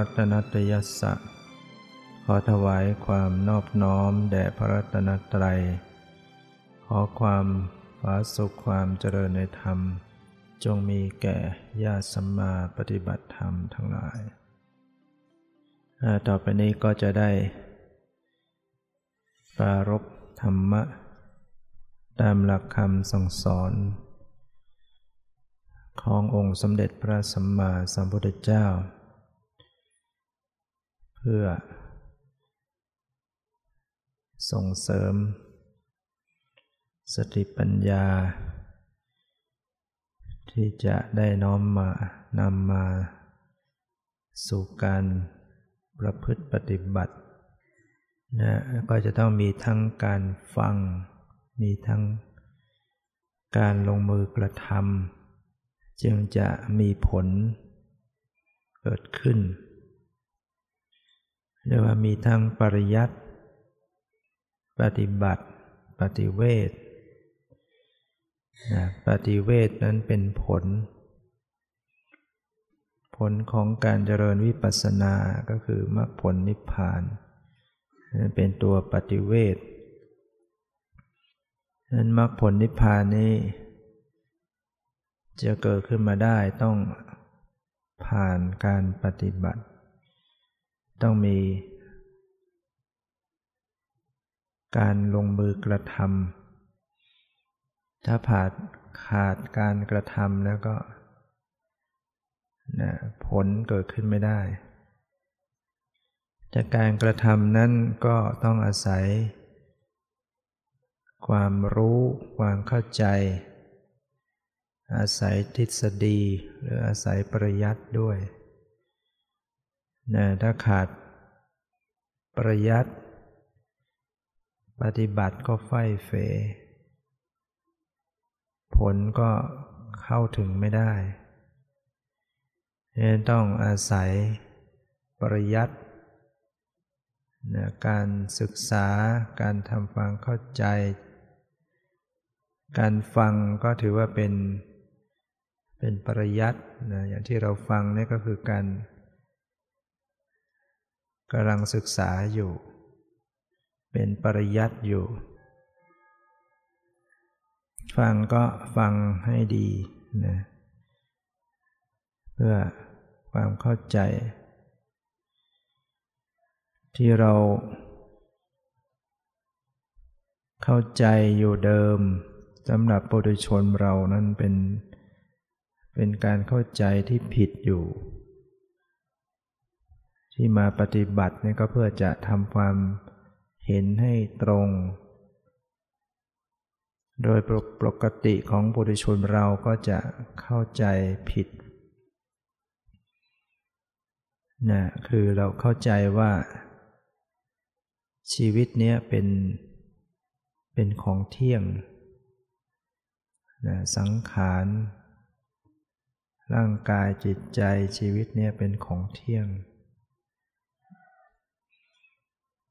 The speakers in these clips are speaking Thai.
ัตถุรัตนัตยสะขอถวายความนอบน้อมแด่พระรัตนตรัย ขอความผาสุขความเจริญในธรรม จงมีแก่ญาติสัมมาปฏิบัติธรรมทั้งหลาย ต่อไปนี้ก็จะได้ ปรารบธรรมะ ตามหลักคำสั่งสอน ขององค์สมเด็จพระสัมมาสัมพุทธเจ้า พื่อ ส่งเสริม สติปัญญา ที่จะได้น้อมมานำมา สู่การประพฤติปฏิบัตินะก็จะต้องมีทั้งการฟัง มีทั้งการลงมือกระทำจึงจะมีผลเกิดขึ้น เรียกว่ามีทั้งปริยัติปฏิบัติ ปฏิเวทนะปฏิเวทนั้นเป็นผล ผลของการเจริญวิปัสสนาก็คือมรรคผลนิพพานเป็นตัวปฏิเวทนั้นมรรคผลนิพพานนี้ จะเกิดขึ้นมาได้ต้องผ่านการปฏิบัติ ต้องมี การลงมือกระทำถ้าผานขาดการกระทำแล้วก็นะผลเกิดขึ้นไม่ได้ จากการกระทำนั้นก็ต้องอาศัย ความรู้ ความเข้าใจ อาศัยทฤษฎี หรืออาศัยปริยัติด้วย นะถ้าขาดปริยัติปฏิบัติก็ไฟเฟ ผลก็เข้าถึงไม่ได้ต้องอาศัยปริยัตินะการศึกษาการทำฟังเข้าใจ การฟังก็ถือว่าเป็นเป็นปริยัตินะอย่างที่เราฟังนี่ก็คือการ กำลังศึกษาอยู่ เป็นปริยัติอยู่ ฟังก็ฟังให้ดีนะเพื่อความเข้าใจ ที่เรา เข้าใจอยู่เดิมสำหรับปุถุชนเรานั้นเป็นเป็นการเข้าใจที่ผิดอยู่ ที่มาปฏิบัติเนี่ยก็เพื่อจะทำความเห็นให้ตรง โดยปกติของปุถุชนเราก็จะเข้าใจผิดนะคือเราเข้าใจว่า ชีวิตเนี้ยเป็นเป็นของเที่ยงนะสังขาร ร่างกายจิตใจชีวิตเนี้ยเป็นของเที่ยง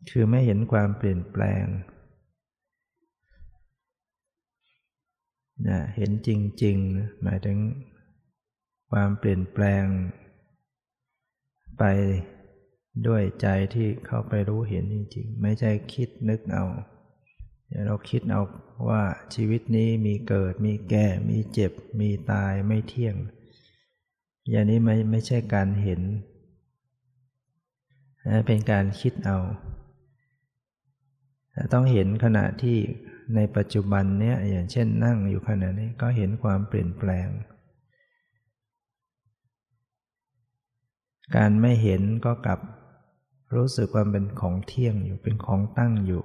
คือไม่เห็นความเปลี่ยนแปลงนะเห็นจริงๆ หมายถึงความเปลี่ยนแปลง ไปด้วยใจที่เข้าไปรู้เห็นจริงๆ ไม่ใช่คิดนึกเอาเราคิดเอาว่าชีวิตนี้มีเกิด มีแก่ มีเจ็บ มีตายไม่เที่ยง อย่างนี้ไม่ไม่ใช่การเห็น เป็นการคิดเอา ต้องเห็นขณะที่ในปัจจุบันเนี้ยอย่างเช่นนั่งอยู่ขณะนี้ก็เห็นความเปลี่ยนแปลง การไม่เห็นก็กลับรู้สึกว่าเป็นของเที่ยงอยู่เป็นของตั้งอยู่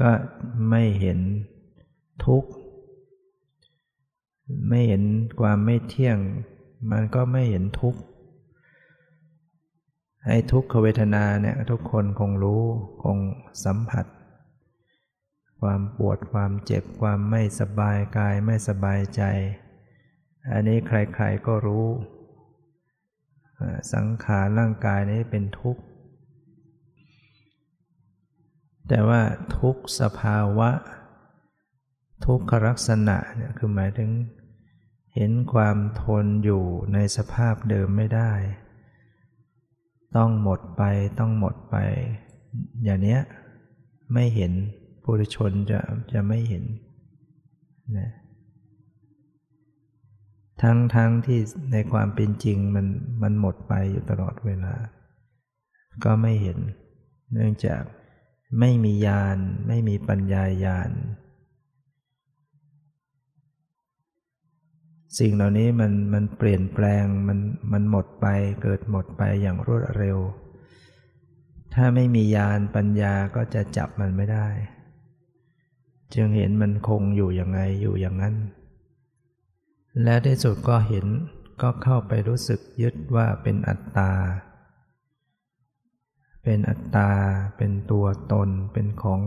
ก็ไม่เห็นทุกข์ไม่เห็นความไม่เที่ยง มันก็ไม่เห็นทุกข์ ไอ้ทุกขเวทนาเนี่ยทุกคนคงรู้คงสัมผัส ความปวดความเจ็บความไม่สบายกายไม่สบายใจ อันนี้ใครๆก็รู้ สังขารร่างกายนี้เป็นทุกข์ แต่ว่าทุกสภาวะ ทุกขลักษณะเนี่ยคือหมายถึงเห็นความทนอยู่ในสภาพเดิมไม่ได้ ต้องหมดไปต้องหมดไป อย่างเนี้ยไม่เห็นปุถุชนจะจะไม่เห็นนะทั้งทั้งที่ในความเป็นจริงมันมันหมดไปอยู่ตลอดเวลา ก็ไม่เห็น เนื่องจากไม่มีญาณไม่มีปัญญาญาณ สิ่งเหล่านี้มันมันเปลี่ยนแปลงมันมันหมดไปเกิดหมดไปอย่างรวดเร็ว ถ้าไม่มีญาณปัญญาก็จะจับมันไม่ได้ จึงเห็นมันคงอยู่ยังไงอยู่อย่างนั้น และที่สุดก็เห็นก็เข้าไปรู้สึกยึดว่าเป็นอัตตา เป็นอัตตา เป็นตัวตน เป็นของ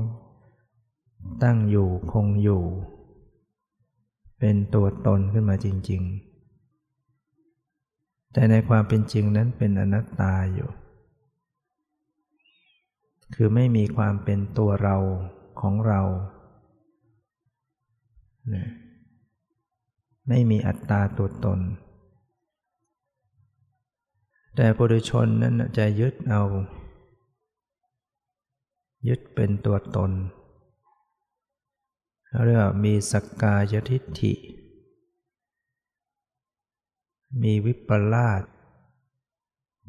ตั้งอยู่คงอยู่ เป็นตัวตนขึ้นมาจริง ๆ แต่ในความเป็นจริงนั้นเป็นอนัตตาอยู่ คือไม่มีความเป็นตัวเราของเราไม่มีอัตตาตัวตน แต่ปุถุชนนั้นจะยึดเอา ยึดเป็นตัวตน เรียกว่ามีสกกายทิฏฐิ มีวิปลาส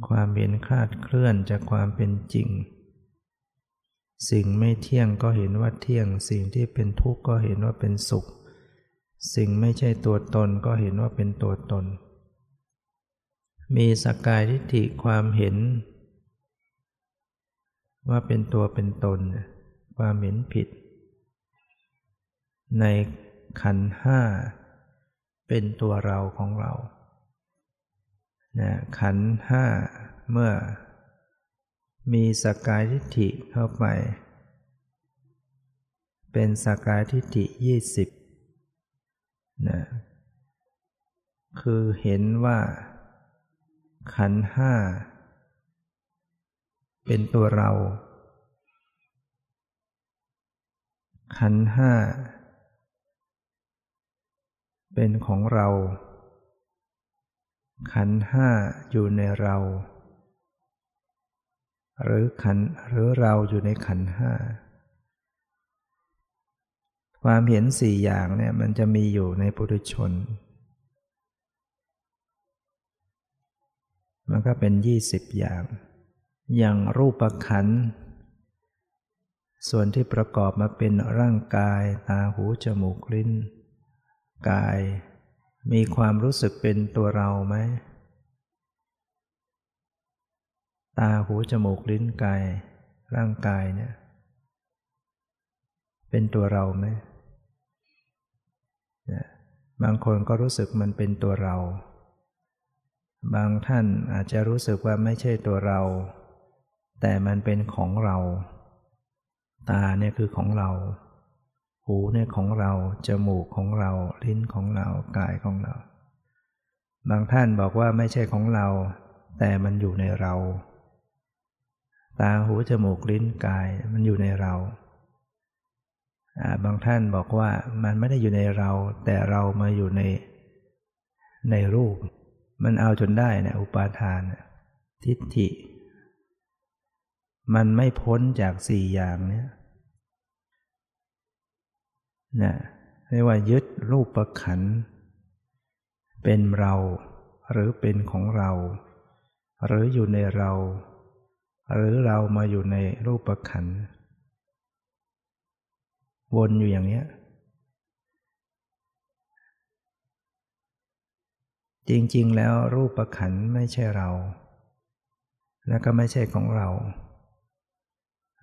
ความเห็นคลาดเคลื่อนจากความเป็นจริง สิ่งไม่เที่ยงก็เห็นว่าเที่ยง สิ่งที่เป็นทุกข์ก็เห็นว่าเป็นสุข สิ่งไม่ใช่ตัวตนก็เห็นว่าเป็นตัวตน มีสกกายทิฏฐิความเห็น ว่าเป็นตัวเป็นตน ความเห็นผิด ในขันห้าเป็นตัวเราของเรานะขันห้าเมื่อ มีสกายทิฏฐิเข้าไป เป็นสกายทิฏฐิยี่สิบนะคือเห็นว่า ขันห้าเป็นตัวเรา ขันห้า เป็นของเรา ขันห้าอยู่ในเรา หรือขันหรือเราอยู่ในขันห้าความเห็นสี่อย่างเนี่ยมันจะมีอยู่ในปุถุชน มันก็เป็นยี่สิบอย่าง อย่างรูปขัน ส่วนที่ประกอบมาเป็นร่างกาย ตาหู จมูก ลิ้น กาย มีความรู้สึกเป็นตัวเราไหม ตาหูจมูกลิ้นกาย ร่างกายเนี่ย เป็นตัวเราไหมบางคนก็รู้สึกมันเป็นตัวเรา บางท่านอาจจะรู้สึกว่าไม่ใช่ตัวเรา แต่มันเป็นของเรา ตาเนี่ยคือของเรา หูเนี่ยของเรา จมูกของเรา ลิ้นของเรา กายของเรา บางท่านบอกว่าไม่ใช่ของเรา แต่มันอยู่ในเรา ตาหูจมูกลิ้นกายมันอยู่ในเราบางท่านบอกว่ามันไม่ได้อยู่ในเรา แต่เรามาอยู่ในในรูป มันเอาจนได้นะอุปาทาน ทิฏฐิ มันไม่พ้นจากสี่อย่างเนี่ย นะเรียกว่ายึดรูปประขัน เป็นเราหรือเป็นของเรา หรืออยู่ในเรา หรือเรามาอยู่ในรูปประขัน วนอยู่อย่างเนี้ยจริงๆ แล้วรูปประขันไม่ใช่เรา แล้วก็ไม่ใช่ของเรา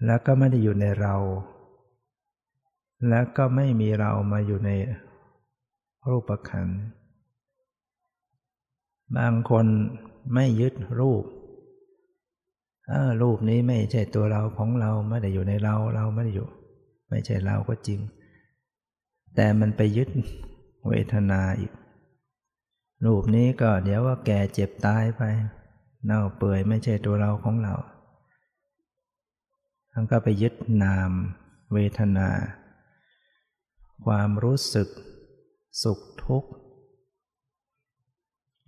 แล้วก็ไม่ได้อยู่ในเรา และก็ไม่มีเรามาอยู่ในรูปขันธ์บางคนไม่ยึดรูปรูปนี้ไม่ใช่ตัวเราของเราไม่ได้อยู่ในเราเราไม่ได้อยู่ ไม่ใช่เราก็จริง แต่มันไปยึดเวทนาอีก รูปนี้ก็เดี๋ยวว่าแก่เจ็บตายไป เน่าเปื่อยไม่ใช่ตัวเราของเราทั้งก็ไปยึดนาม เวทนา ความรู้สึก สุขทุกข์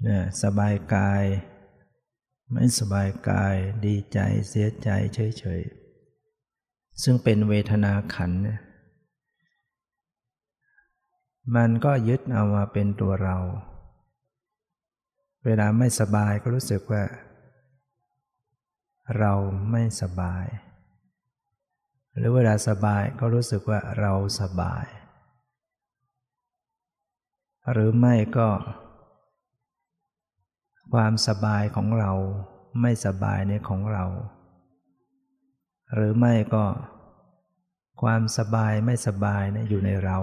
เนี่ยสบายกาย ไม่สบายกายดีใจเสียใจเฉยๆ ซึ่งเป็นเวทนาขันเนี่ยมันก็ยึดเอามาเป็นตัวเรา เวลาไม่สบายก็รู้สึกว่า เราไม่สบาย หรือเวลาสบายก็รู้สึกว่าเราสบาย หรือไม่ก็ ความสบายของเราไม่สบายในของเรา หรือไม่ก็ ความสบายไม่สบายเนี่ยอยู่ในเรา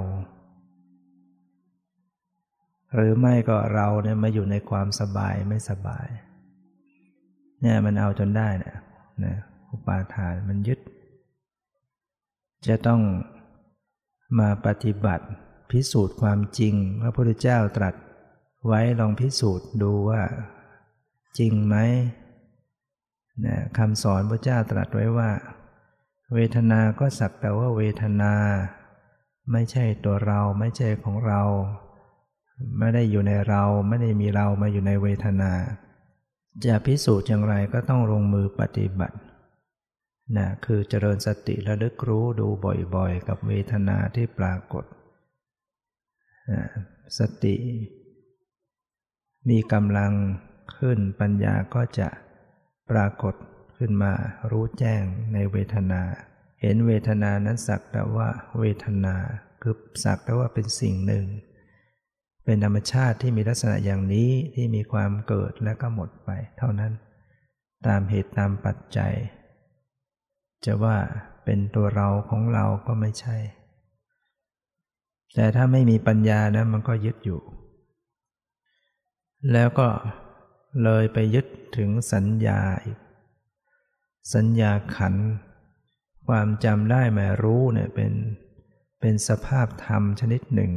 หรือไม่ก็เราเนี่ยมาอยู่ในความสบายไม่สบาย เนี่ยมันเอาจนได้นะนะอุปาทานมันยึด จะต้องมาปฏิบัติ พิสูจน์ความจริงพระพุทธเจ้าตรัส ไว้ลองพิสูจน์ดูว่า จริงไหมนะคำสอนพระเจ้าตรัสไว้ว่า เวทนาก็สักแต่ว่าเวทนา ไม่ใช่ตัวเราไม่ใช่ของเรา ไม่ได้อยู่ในเราไม่ได้มีเรามาอยู่ในเวทนา จะพิสูจน์อย่างไรก็ต้องลงมือปฏิบัตินะคือเจริญสติระลึกรู้ดูบ่อยๆ กับเวทนาที่ปรากฏ สติ มีกำลังขึ้นปัญญาก็จะปรากฏขึ้นมารู้แจ้งในเวทนา เห็นเวทนานั้นสักแต่ว่าเวทนาคือสักแต่ว่าเป็นสิ่งหนึ่ง เป็นธรรมชาติที่มีลักษณะอย่างนี้ที่มีความเกิดแล้วก็หมดไป เท่านั้น ตามเหตุตามปัจจัย จะว่าเป็นตัวเราของเราก็ไม่ใช่ แต่ถ้าไม่มีปัญญานะมันก็ยึดอยู่ แล้วก็เลยไปยึดถึงสัญญาอีก สัญญาขัน ความจำได้หมายรู้เนี่ยเป็นเป็นสภาพธรรมชนิดหนึ่ง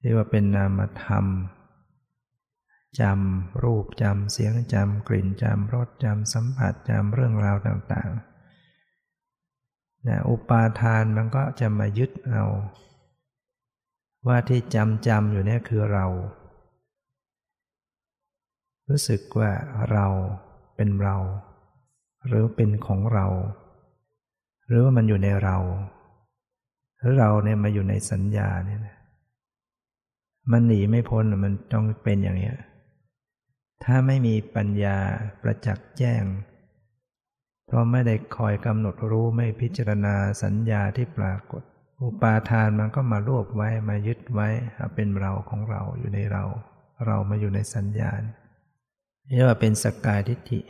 เรียกว่าเป็นนามธรรมจำรูปจำเสียงจำกลิ่นจำรสจำสัมผัสจำเรื่องราวต่างๆนะอุปาทานมันก็จะมายึดเอา ว่าที่จำจำอยู่เนี่ยคือเรา รู้สึกว่าเราเป็นเรา หรือเป็นของเรา หรือว่ามันอยู่ในเรา หรือเราเนี่ยมาอยู่ในสัญญาเนี่ยมันหนีไม่พ้นมันต้องเป็นอย่างนี้ถ้าไม่มีปัญญาประจักษ์แจ้ง เพราะไม่ได้คอยกำหนดรู้ไม่พิจารณาสัญญาที่ปรากฏ อุปาทานมันก็มารวบไว้มายึดไว้เป็นเราของเราอยู่ในเรา เรามาอยู่ในสัญญาเรียกว่าเป็นสกกายทิฏฐิ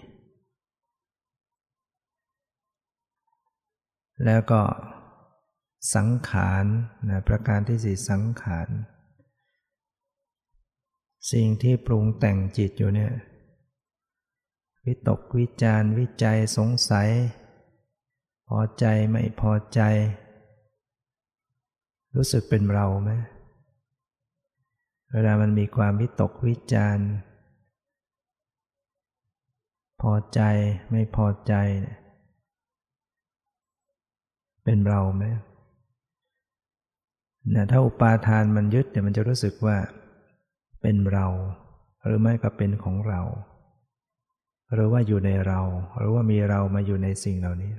แล้วก็สังขารนะประการที่สี่สังขาร สิ่งที่ปรุงแต่งจิตอยู่เนี่ยวิตกวิจารวิจัยสงสัย พอใจไม่พอใจ รู้สึกเป็นเราไหมเวลามันมีความวิตกวิจารพอใจไม่พอใจ เป็นเราไหมนะถ้าอุปาทานมันยึดเนี่ยมันจะรู้สึกว่า เป็นเรา หรือไม่ก็เป็นของเรา หรือว่าอยู่ในเรา หรือว่ามีเรามาอยู่ในสิ่งเหล่านี้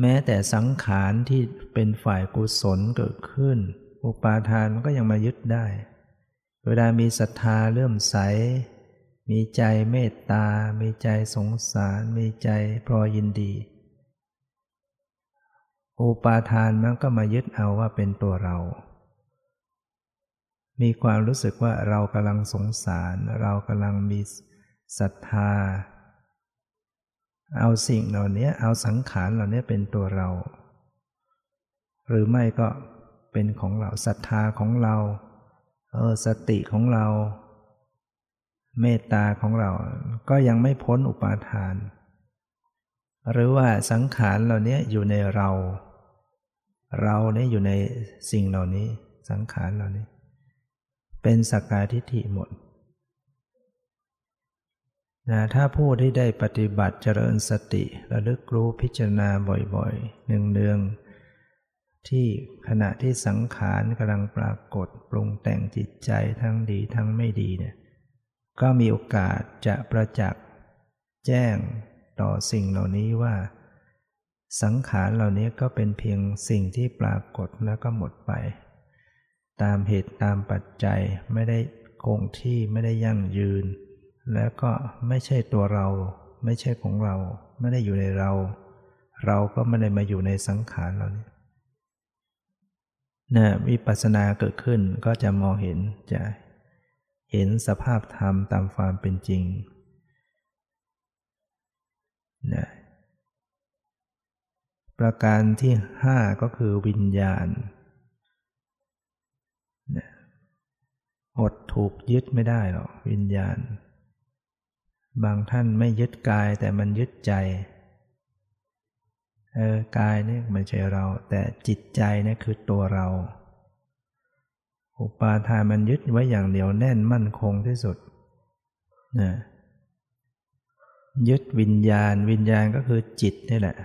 แม้แต่สังขารที่เป็นฝ่ายกุศลเกิดขึ้น อุปาทานมันก็ยังมายึดได้ เวลามีศรัทธาเริ่มใส มีใจเมตตา มีใจสงสาร มีใจพรอยินดี อุปาทานมันก็มายึดเอาว่าเป็นตัวเรา มีความรู้สึกว่าเรากำลังสงสาร เรากำลังมีศรัทธา เอาสิ่งเหล่านี้เอาสังขารเหล่านี้เป็นตัวเรา หรือไม่ก็เป็นของเราศรัทธาของเราเออสติของเรา เมตตาของเราก็ยังไม่พ้นอุปาทาน หรือว่าสังขารเหล่านี้อยู่ในเรา เราเนี่ยอยู่ในสิ่งเหล่านี้ สังขารเหล่านี้ เป็นสักกายทิฏฐิหมด นะถ้าผู้ที่ได้ปฏิบัติเจริญสติระลึกรู้พิจารณาบ่อยๆ เนืองที่ขณะที่สังขารกำลังปรากฏปรุงแต่งจิตใจทั้งดีทั้งไม่ดีเนี่ยก็มีโอกาสจะประจักษ์แจ้งต่อสิ่งเหล่านี้ว่า สังขารเหล่านี้ก็เป็นเพียงสิ่งที่ปรากฏแล้วก็หมดไป ตามเหตุตามปัจจัยไม่ได้คงที่ไม่ได้ยั่งยืน แล้วก็ไม่ใช่ตัวเรา ไม่ใช่ของเรา ไม่ได้อยู่ในเรา เราก็ไม่ได้มาอยู่ในสังขารเราเนี้นะวิปัสสนาเกิดขึ้นก็จะมองเห็นจะเห็นสภาพธรรมตามความเป็นจริงนะประการที่ห้าก็คือวิญญาณนะอดถูกยึดไม่ได้หรอกวิญญาณ บางท่านไม่ยึดกายแต่มันยึดใจ เออกายนี่ไม่ใช่เรา แต่จิตใจนี่คือตัวเรา อุปาทานมันยึดไว้อย่างเหนียวแน่นมั่นคงที่สุดนะยึดวิญญาณ วิญญาณก็คือจิตนี่แหละ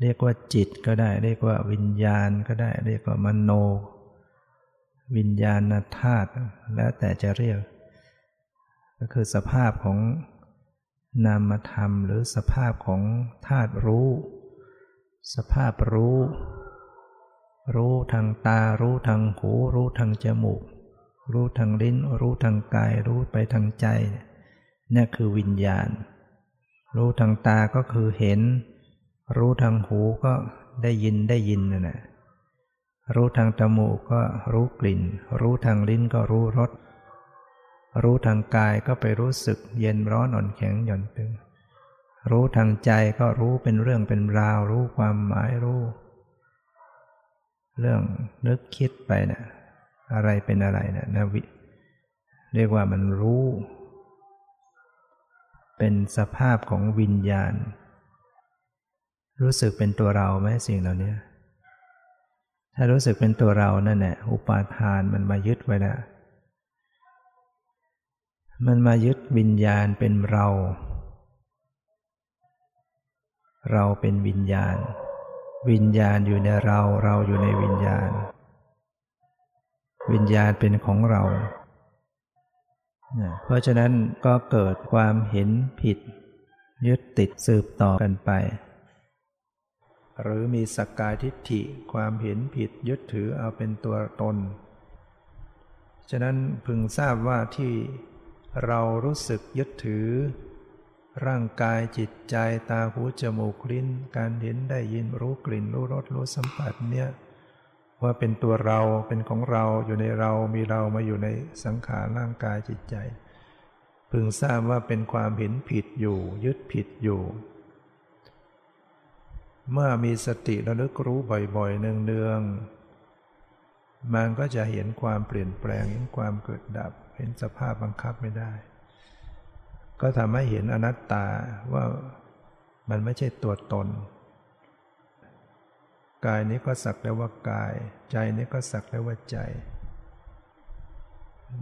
เรียกว่าจิตก็ได้ เรียกว่าวิญญาณก็ได้ เรียกว่ามโน วิญญาณธาตุแล้วแต่จะเรียก ก็คือสภาพของนามธรรมหรือสภาพของธาตุรู้ สภาพรู้ รู้ทางตา รู้ทางหู รู้ทางจมูก รู้ทางลิ้น รู้ทางกาย รู้ไปทางใจนี่คือวิญญาณ รู้ทางตาก็คือเห็น รู้ทางหูก็ได้ยินได้ยินนั่นแหละรู้ทางจมูกก็รู้กลิ่น รู้ทางลิ้นก็รู้รส รู้ทางกายก็ไปรู้สึกเย็นร้อนอ่อนแข็งหย่อนตึง รู้ทางใจก็รู้เป็นเรื่องเป็นราว รู้ความหมายรู้ เรื่องนึกคิดไปนะ่ะอะไรเป็นอะไรนะนวิ เรียกว่ามันรู้ เป็นสภาพของวิญญาณ รู้สึกเป็นตัวเราไหมสิ่งเหล่านี้ถ้ารู้สึกเป็นตัวเรานั่นแหละอุปาทานมันมายึดไว้แล้ว มันมายึดวิญญาณเป็นเรา เราเป็นวิญญาณ วิญญาณอยู่ในเรา เราอยู่ในวิญญาณ วิญญาณเป็นของเรา เพราะฉะนั้นก็เกิดความเห็นผิด ยึดติดสืบต่อกันไป หรือมีสักกายทิฏฐิความเห็นผิดยึดถือเอาเป็นตัวตน ฉะนั้นพึงทราบว่าที่ เรารู้สึกยึดถือ ร่างกายจิตใจตาหูจมูกลิ้น การเห็นได้ยินรู้กลิ่นรู้รสรู้สัมผัสเนี่ยว่าเป็นตัวเราเป็นของเราอยู่ในเรามีเรามาอยู่ในสังขารร่างกายจิตใจ พึงทราบว่าเป็นความเห็นผิดอยู่ ยึดผิดอยู่ เมื่อมีสติระลึกรู้บ่อยๆ เนืองๆมันก็จะเห็นความเปลี่ยนแปลงเห็นความเกิดดับ เห็นสภาพบังคับไม่ได้ ก็ทำให้เห็นอนัตตาว่ามันไม่ใช่ตัวตน กายนี้ก็สักแต่ว่ากาย ใจนี้ก็สักแต่ว่าใจ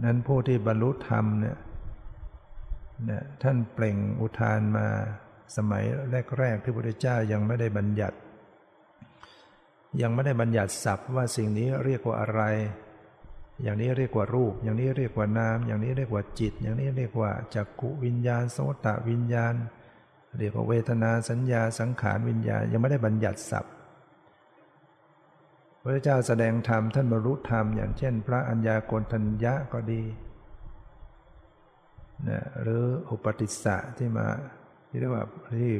นั้นผู้ที่บรรลุธรรมเนี่ยเนี่ยท่านเปล่งอุทานมาสมัยแรก ๆ ที่พระพุทธเจ้ายังไม่ได้บัญญัติ ยังไม่ได้บัญญัติศัพท์ว่าสิ่งนี้เรียกว่าอะไร อย่างนี้เรียกว่ารูป อย่างนี้เรียกว่านาม อย่างนี้เรียกว่าจิต อย่างนี้เรียกว่าจักกุวิญญาณโสตวิญญาณ เรียกว่าเวทนาสัญญาสังขารวิญญาณยังไม่ได้บัญญัติศัพท์พระเจ้าแสดงธรรมท่านบรรลุธรรมอย่างเช่น พระัญญาโกณทัญญะก็ดีนะหรืออุปติสสะที่มาที่เรียกว่าที่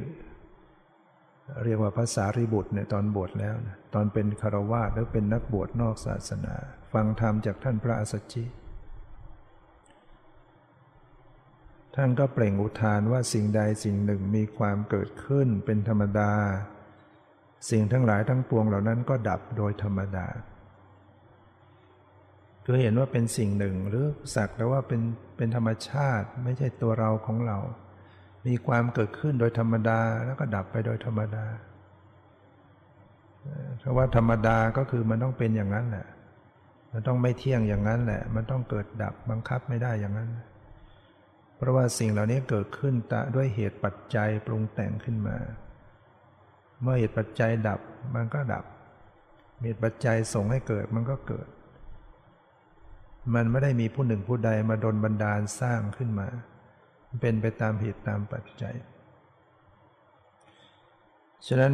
เรียกว่าภาษาริบุตรเนี่ยตอนบวชแล้วนะตอนเป็นคารวาสแล้วเป็นนักบวชนอกศาสนา ฟังธรรมจากท่านพระอสชิท่านก็เปล่งอุทานว่าสิ่งใดสิ่งหนึ่งมีความเกิดขึ้นเป็นธรรมดา สิ่งทั้งหลายทั้งปวงเหล่านั้นก็ดับโดยธรรมดา คือเห็นว่าเป็นสิ่งหนึ่งหรือสักแต่ว่าเป็นเป็นธรรมชาติไม่ใช่ตัวเราของเรา มีความเกิดขึ้นโดยธรรมดาแล้วก็ดับไปโดยธรรมดาเพราะว่าธรรมดาก็คือมันต้องเป็นอย่างนั้นแหละ มันต้องไม่เที่ยงอย่างนั้นแหละ มันต้องเกิดดับบังคับไม่ได้อย่างนั้น เพราะว่าสิ่งเหล่านี้เกิดขึ้นตะด้วยเหตุปัจจัยปรุงแต่งขึ้นมา เมื่อเหตุปัจจัยดับมันก็ดับมีปัจจัยส่งให้เกิดมันก็เกิด มันไม่ได้มีผู้หนึ่งผู้ใดมาดนบันดาลสร้างขึ้นมา เป็นไปตามเหตุตามปัจจัย ฉะนั้น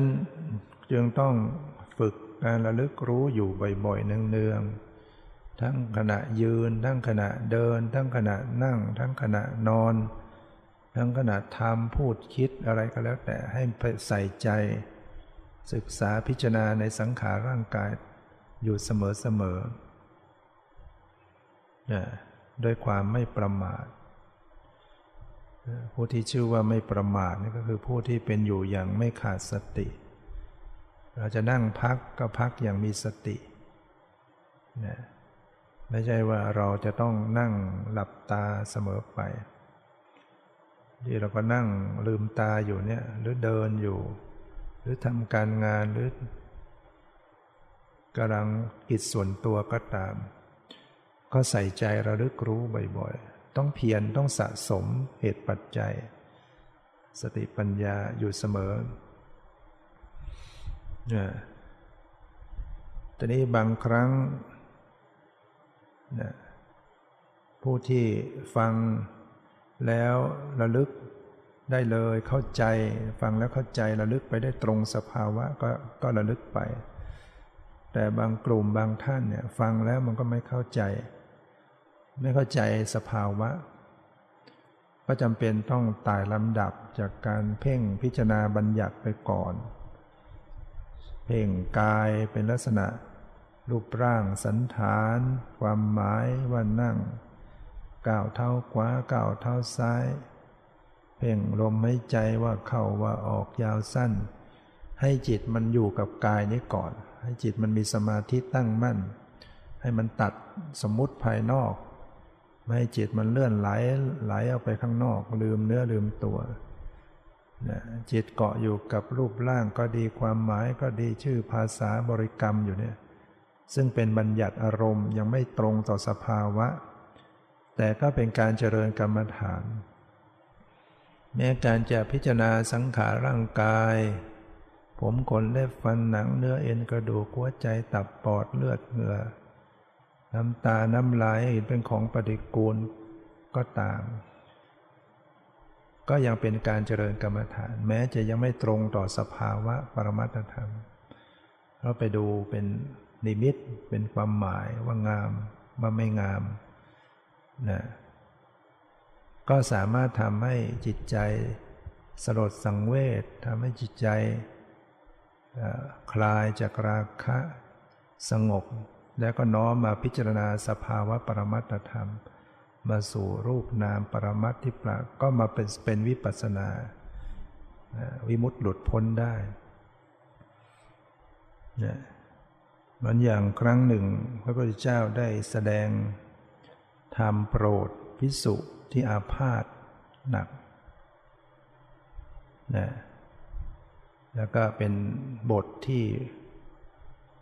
จึงต้องฝึกการระลึกรู้อยู่บ่อยๆเนืองๆ ทั้งขณะยืน ทั้งขณะเดิน ทั้งขณะนั่ง ทั้งขณะนอน ทั้งขณะทำพูดคิดอะไรก็แล้วแต่ให้ใส่ใจ ศึกษาพิจารณาในสังขารร่างกายอยู่เสมอๆด้วยความไม่ประมาทผู้ที่ชื่อว่าไม่ประมาทนี่ก็คือผู้ที่เป็นอยู่อย่างไม่ขาดสติ เราจะนั่งพักก็พักอย่างมีสตินะ ไม่ใช่ว่าเราจะต้องนั่งหลับตาเสมอไปที่เราก็นั่งลืมตาอยู่เนี่ย หรือเดินอยู่ หรือทำการงานหรือกำลังกิจส่วนตัวก็ตาม ก็ใส่ใจระลึกรู้บ่อยๆ ต้องเพียรต้องสะสมเหตุปัจจัย สติปัญญาอยู่เสมอเนี่ยตอนนี้บางครั้ง นะผู้ที่ฟังแล้วระลึกได้เลยเข้าใจ ฟังแล้วเข้าใจระลึกไปได้ตรงสภาวะก็ก็ระลึกไป แต่บางกลุ่มบางท่านเนี่ยฟังแล้วมันก็ไม่เข้าใจ ไม่เข้าใจสภาวะ ก็จำเป็นต้องตายลำดับจากการเพ่งพิจารณาบัญญัติไปก่อน เพ่งกายเป็นลักษณะ รูปร่างสันฐาน ความหมายว่านั่งก้าวเท้าขวาก้าวเท้าซ้าย เพ่งลมหายใจว่าเข้าว่าออกยาวสั้น ให้จิตมันอยู่กับกายนี้ก่อน ให้จิตมันมีสมาธิตั้งมั่น ให้มันตัดสมมติภายนอก ไม่ให้จิตมันเลื่อนไหลไหลออกไปข้างนอก ลืมเนื้อลืมตัวนะจิตเกาะอยู่กับรูปร่างก็ดีความหมายก็ดีชื่อภาษาบริกรรมอยู่เนี่ย ซึ่งเป็นบัญญัติอารมณ์ยังไม่ตรงต่อสภาวะ แต่ก็เป็นการเจริญกรรมฐาน แม้การจะพิจารณาสังขารร่างกาย ผมขนเล็บฟันหนังเนื้อเอ็นกระดูกหัวใจตับปอดเลือดเหงื่อน้ำตาน้ำลายเห็นเป็นของปฏิกูลก็ตาม ก็ยังเป็นการเจริญกรรมฐาน แม้จะยังไม่ตรงต่อสภาวะปรมัตธรรมเราไปดูเป็น นิมิตเป็นความหมายว่างามว่าไม่งามนะก็สามารถทำให้จิตใจสลดสังเวชทำให้จิตใจคลายจากราคะสงบ แล้วก็น้อมมาพิจารณาสภาวะปรมัตธรรม มาสู่รูปนามปรมัตที่ปราก็มาเป็นเป็นวิปัสนา วิมุตติหลุดพ้นได้ เนี่ยมันอย่างครั้งหนึ่ง พระพุทธเจ้าได้แสดงธรรมโปรดพิสุที่อาพาธหนักนะแล้วก็เป็นบทที่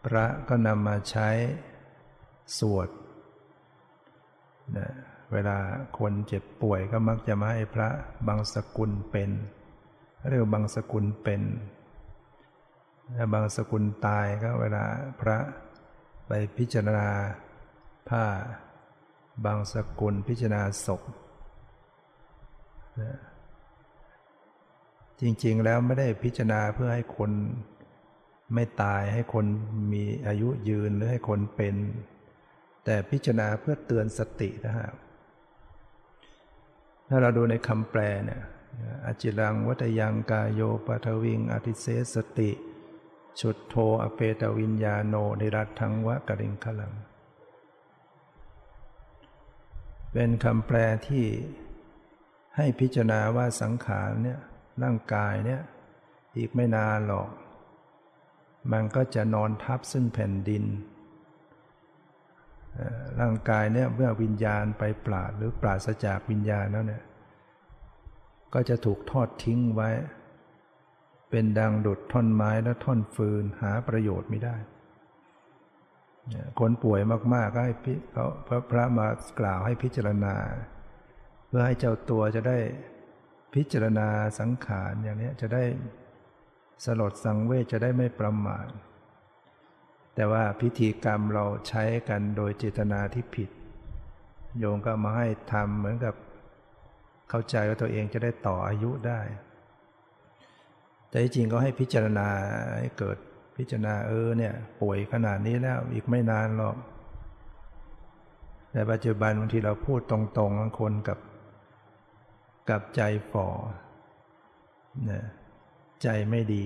พระก็นำมาใช้สวดนะเวลาคนเจ็บป่วยก็มักจะมาให้พระบางสกุลเป็นเรียกว่าบางสกุลเป็น บางสกุลตายก็เวลาพระไปพิจารณาผ้า บางสกุลพิจารณาศพจริง ๆ แล้วไม่ได้พิจารณาเพื่อให้คนไม่ตายให้คนมีอายุยืนหรือให้คนเป็น แต่พิจารณาเพื่อเตือนสตินะฮะถ้าเราดูในคำแปลเนี่ยอจิรังวัตยังกายโยปทวิงอธิเสสติ ชุดโทอเปตวิญญาโนนิรัตทังวะกริงขลัง เป็นคำแปลที่ให้พิจารณาว่าสังขารเนี่ยร่างกายเนี่ยอีกไม่นานหรอก มันก็จะนอนทับซึ่งแผ่นดิน ร่างกายเนี่ยเมื่อวิญญาณไปปราดหรือปราศจากวิญญาณแล้วเนี่ยก็จะถูกทอดทิ้งไว้ เป็นดังดุดท่อนไม้และท่อนฟืนหาประโยชน์ไม่ได้ คนป่วยมากๆก็ให้เขาพระมากล่าวให้พิจารณา เพื่อให้เจ้าตัวจะได้พิจารณาสังขารอย่างนี้จะได้สลดสังเวชจะได้ไม่ประมาทแต่ว่าพิธีกรรมเราใช้กันโดยเจตนาที่ผิด โยมก็มาให้ทำเหมือนกับเข้าใจว่าตัวเองจะได้ต่ออายุได้ แต่จริงก็ให้พิจารณาให้เกิดพิจารณาเออเนี่ย ป่วยขนาดนี้แล้วอีกไม่นานหรอกแต่ปัจจุบันบางทีเราพูดตรงๆบางคนกับกับใจฝ่อนะใจไม่ดี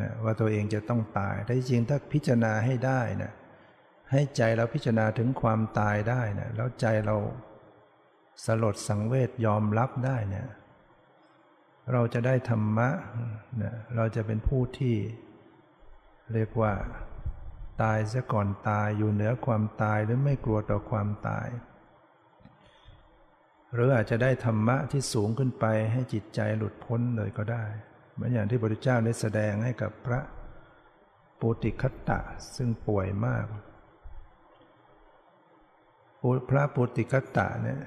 นะว่าตัวเองจะต้องตายแต่จริงถ้าพิจารณาให้ได้นะให้ใจเราพิจารณาถึงความตายได้นะแล้วใจเราสลดสังเวชยอมรับได้เนี่ย เราจะได้ธรรมะนะเราจะเป็นผู้ที่เรียกว่า ตายซะก่อนตายอยู่เหนือความตายหรือไม่กลัวต่อความตาย หรืออาจจะได้ธรรมะที่สูงขึ้นไปให้จิตใจหลุดพ้นเลยก็ได้ เหมือนอย่างที่พระพุทธเจ้าได้แสดงให้กับพระปุติคัตตะซึ่งป่วยมากพระปุติคัตตะเนี่ย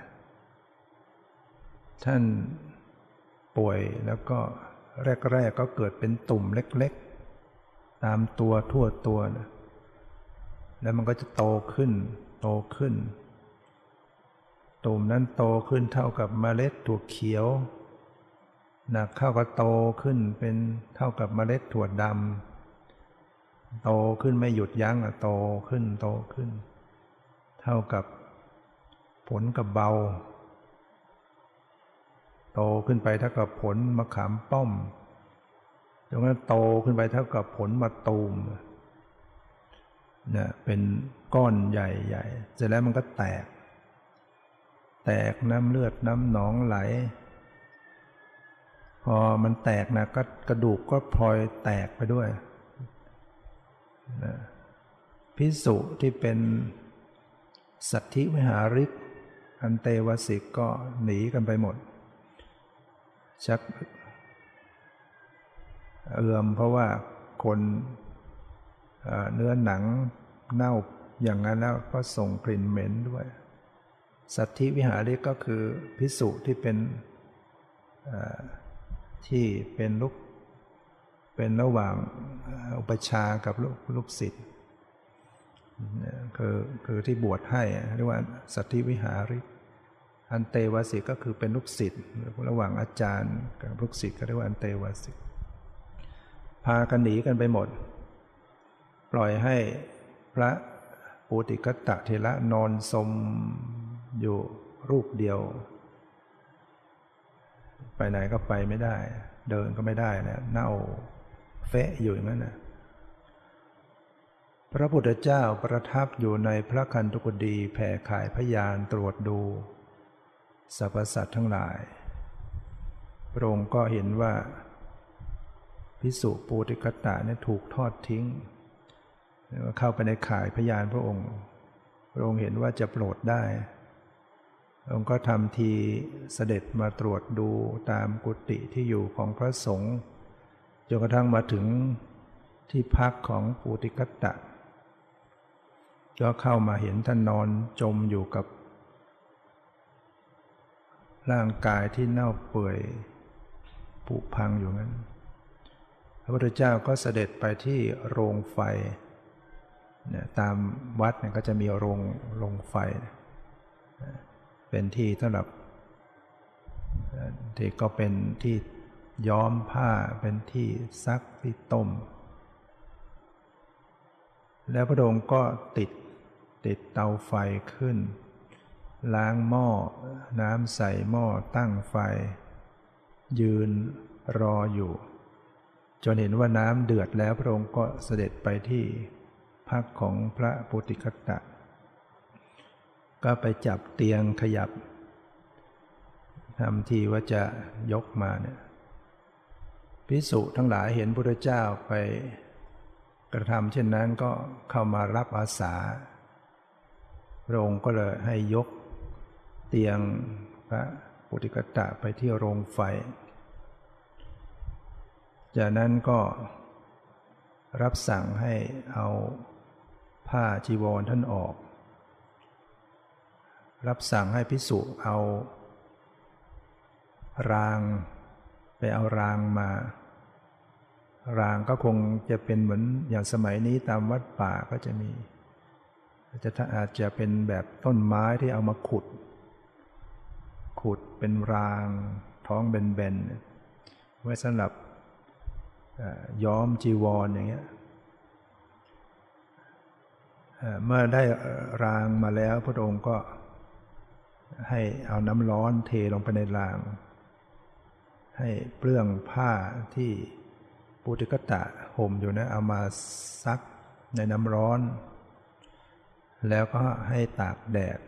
ท่าน ป่วยแล้วก็แรกๆก็เกิดเป็นตุ่มเล็กๆ ตามตัวทั่วตัวนะแล้วมันก็จะโตขึ้น โตขึ้น ตุ่มนั้นโตขึ้นเท่ากับเมล็ดถั่วเขียว หนักเข้าก็โตขึ้นเป็นเท่ากับเมล็ดถั่วดำโตขึ้นไม่หยุดยั้งอะโตขึ้นโตขึ้น เท่ากับผลกับเบา โตขึ้นไปเท่ากับผลมะขามป้อมจนกระทั่งโตขึ้นไปเท่ากับผลมะตูมเนี่ยเป็นก้อนใหญ่ๆเสร็จแล้วมันก็แตก แตกน้ำเลือดน้ำหนองไหล พอมันแตกนะก็กระดูกก็พลอยแตกไปด้วยนะพิสุที่เป็นสัตธิวิหาริก อันเตวสิกก็หนีกันไปหมด ชักเอื่อมเพราะว่าคนเนื้อหนังเน่าอย่างนั้นแล้วก็ส่งกลิ่นเหม็นด้วย สัตธิวิหาริกก็คือพิสุที่เป็นที่เป็นลูกเป็นระหว่างอุปชากับลูกลูกศิษย์คือคือที่บวชให้เรียกว่าสัตธิวิหาริก อันเตวสิกก็คือเป็นลูกศิษย์ระหว่างอาจารย์กับลูกศิษย์ก็เรียกว่าอันเตวสิกพากันหนีกันไปหมด ปล่อยให้พระปุติกตะเทระนอนสมอยู่รูปเดียว ไปไหนก็ไปไม่ได้ เดินก็ไม่ได้นะเน่าเฟะอยู่อย่างนั้นนะพระพุทธเจ้าประทับอยู่ในพระคันตุกดีแผ่ขายพยานตรวจดู สรรพสัตว์ทั้งหลาย พระองค์ก็เห็นว่า พิสุปูติกตะเนี่ยถูกทอดทิ้งเข้าไปในข่ายพยานพระองค์ พระองค์เห็นว่าจะโปรดได้องค์ก็ทำทีเสด็จมาตรวจดูตามกุฏิที่อยู่ของพระสงฆ์จนกระทั่งมาถึงที่พักของปูติกัตตะก็เข้ามาเห็นท่านนอนจมอยู่กับ ร่างกายที่เน่าเปื่อยผุพังอยู่นั้น พระพุทธเจ้าก็เสด็จไปที่โรงไฟเนี่ยตามวัดเนี่ยก็จะมีโรงโรงไฟ เป็นที่สำหรับที่ก็เป็นที่ย้อมผ้าเป็นที่ซักที่ต้ม แล้วพระองค์ก็ติดติดเตาไฟขึ้น ล้างหม้อ น้ำใส่หม้อตั้งไฟ ยืนรออยู่ จนเห็นว่าน้ำเดือดแล้วพระองค์ก็เสด็จไปที่พักของพระปุติคตะ ก็ไปจับเตียงขยับทำทีว่าจะยกมาเนี่ยพิสุทั้งหลายเห็นพระเจ้าไปกระทำเช่นนั้นก็เข้ามารับอาสาพระองค์ก็เลยให้ยก เตียงพระปุติกตะไปที่โรงไฟ จากนั้นก็รับสั่งให้เอาผ้าจีวรท่านออก รับสั่งให้พิสุเอา รางไปเอารางมา รางก็คงจะเป็นเหมือนอย่างสมัยนี้ตามวัดป่าก็จะมีจะอาจจะเป็นแบบต้นไม้ที่เอามาขุด ขุดเป็นราง ท้องเบนๆ ไว้สำหรับย้อมจีวรออย่างเงี้ยเมื่อได้รางมาแล้วพระองค์ก็ให้เอาน้ำร้อนเทลงไปในราง ให้เปลื้องผ้าที่ปุติกตะห่มอยู่นะเอามาซักในน้ำร้อน แล้วก็ให้ตากแดด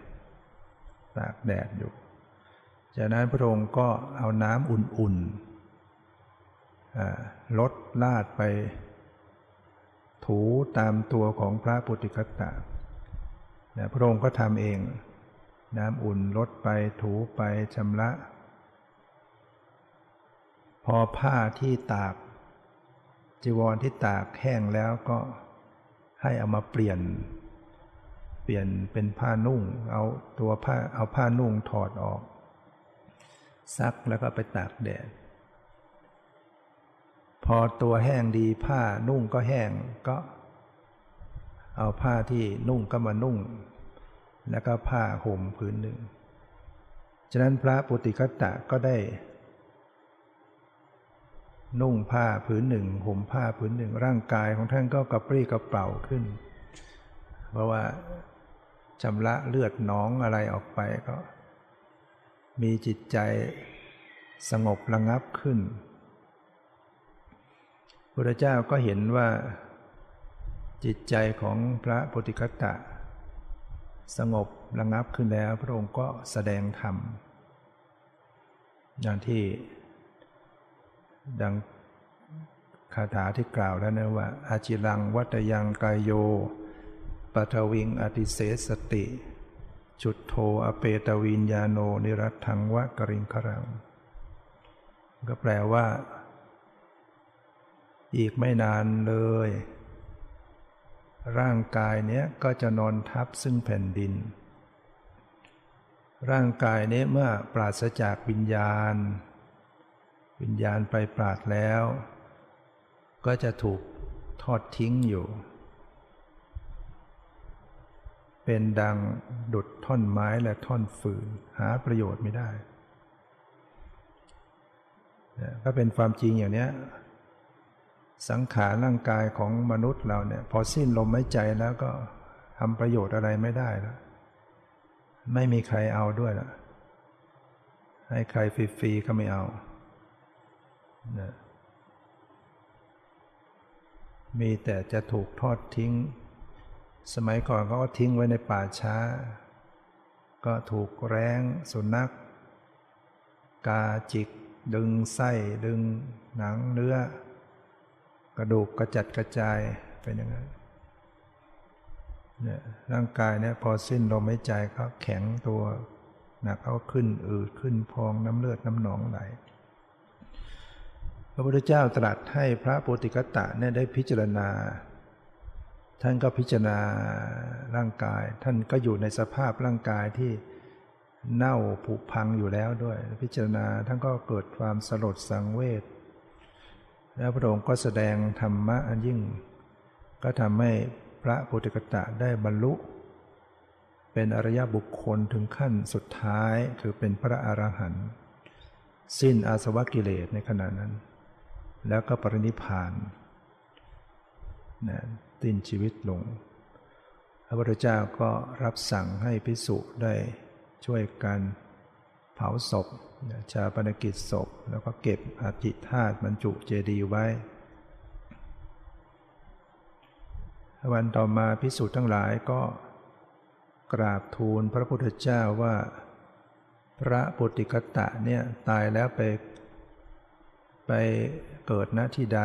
ตากแดดอยู่ จากนั้นพระองค์ก็เอาน้ำอุ่นๆลดลาดไป ถูตามตัวของพระปุติกตตานะพระองค์ก็ทำเอง น้ำอุ่นลดไปถูไปชำระ พอผ้าที่ตาก จีวรที่ตากแห้งแล้วก็ให้เอามาเปลี่ยน เปลี่ยนเป็นผ้านุ่ง เอาตัวผ้าเอาผ้านุ่งถอดออก ซักแล้วก็ไปตากแดด พอตัวแห้งดีผ้านุ่งก็แห้งก็ เอาผ้าที่นุ่งก็มานุ่ง แล้วก็ผ้าห่มพื้นหนึ่ง ฉะนั้นพระปุติคตะก็ได้ นุ่งผ้าผืนหนึ่งห่มผ้าผืนหนึ่ง ร่างกายของท่านก็กระปรี้กระเป๋าขึ้น เพราะว่าชำระเลือดน้องอะไรออกไปก็ มีจิตใจสงบระงับขึ้นพระเจ้าก็เห็นว่า จิตใจของพระโพธิคัตตะ สงบระงับขึ้นแล้วพระองค์ก็แสดงธรรมอย่างที่ ดังคาถาที่กล่าวแล้วนะว่าอาจิลังวัตยังกายโยปัทวิงอติเสสติ จุดโทอเปตวินญาโนนิรัตถังวะกริงครัง ก็แปลว่า อีกไม่นานเลย ร่างกายเนี้ยก็จะนอนทับซึ่งแผ่นดิน ร่างกายนี้เมื่อปราศจากวิญญาณ วิญญาณไปปราดแล้ว ก็จะถูกทอดทิ้งอยู่ เป็นดังดุดท่อนไม้และท่อนฝืน หาประโยชน์ไม่ได้ก็เป็นความจริงอย่างนี้สังขารร่างกายของมนุษย์เราเนี่ย พอสิ้นลมหายใจแล้วก็ทำประโยชน์อะไรไม่ได้แล้วไม่มีใครเอาด้วยละให้ใครฟรีๆก็ไม่เอานะมีแต่จะถูกทอดทิ้ง สมัยก่อนเขาก็ทิ้งไว้ในป่าช้า ก็ถูกแรงสุนัข กาจิก ดึงไส้ดึงหนังเนื้อ กระดูกกระจัดกระจายเป็นอย่างนั้นเนี่ยร่างกายเนี่ยพอสิ้นลมหายใจเขาแข็งตัวหนักเขาขึ้นอืดขึ้นพองน้ำเลือดน้ำหนองไหลพระพุทธเจ้าตรัสให้พระโพธิกตะเนี่ยได้พิจารณา ท่านก็พิจารณาร่างกาย ท่านก็อยู่ในสภาพร่างกายที่เน่าผุพังอยู่แล้วด้วย พิจารณาท่านก็เกิดความสลดสังเวชแล้วพระองค์ก็แสดงธรรมะอันยิ่ง ก็ทำให้พระโพธิกตะได้บรรลุ เป็นอริยบุคคลถึงขั้นสุดท้ายคือเป็นพระอรหันต์สิ้นอาสวะกิเลสในขณะนั้น แล้วก็ปรินิพาน นะตินชีวิตลง พระพุทธเจ้าก็รับสั่งให้พิสุได้ช่วยกันเผาศพชาปนกิจศพ แล้วก็เก็บอธิธาตุบรรจุเจดีย์ไว้ วันต่อมาพิสุทั้งหลายก็กราบทูลพระพุทธเจ้าว่า พระปุติกตะเนี่ยตายแล้วไป ไปเกิดณที่ใด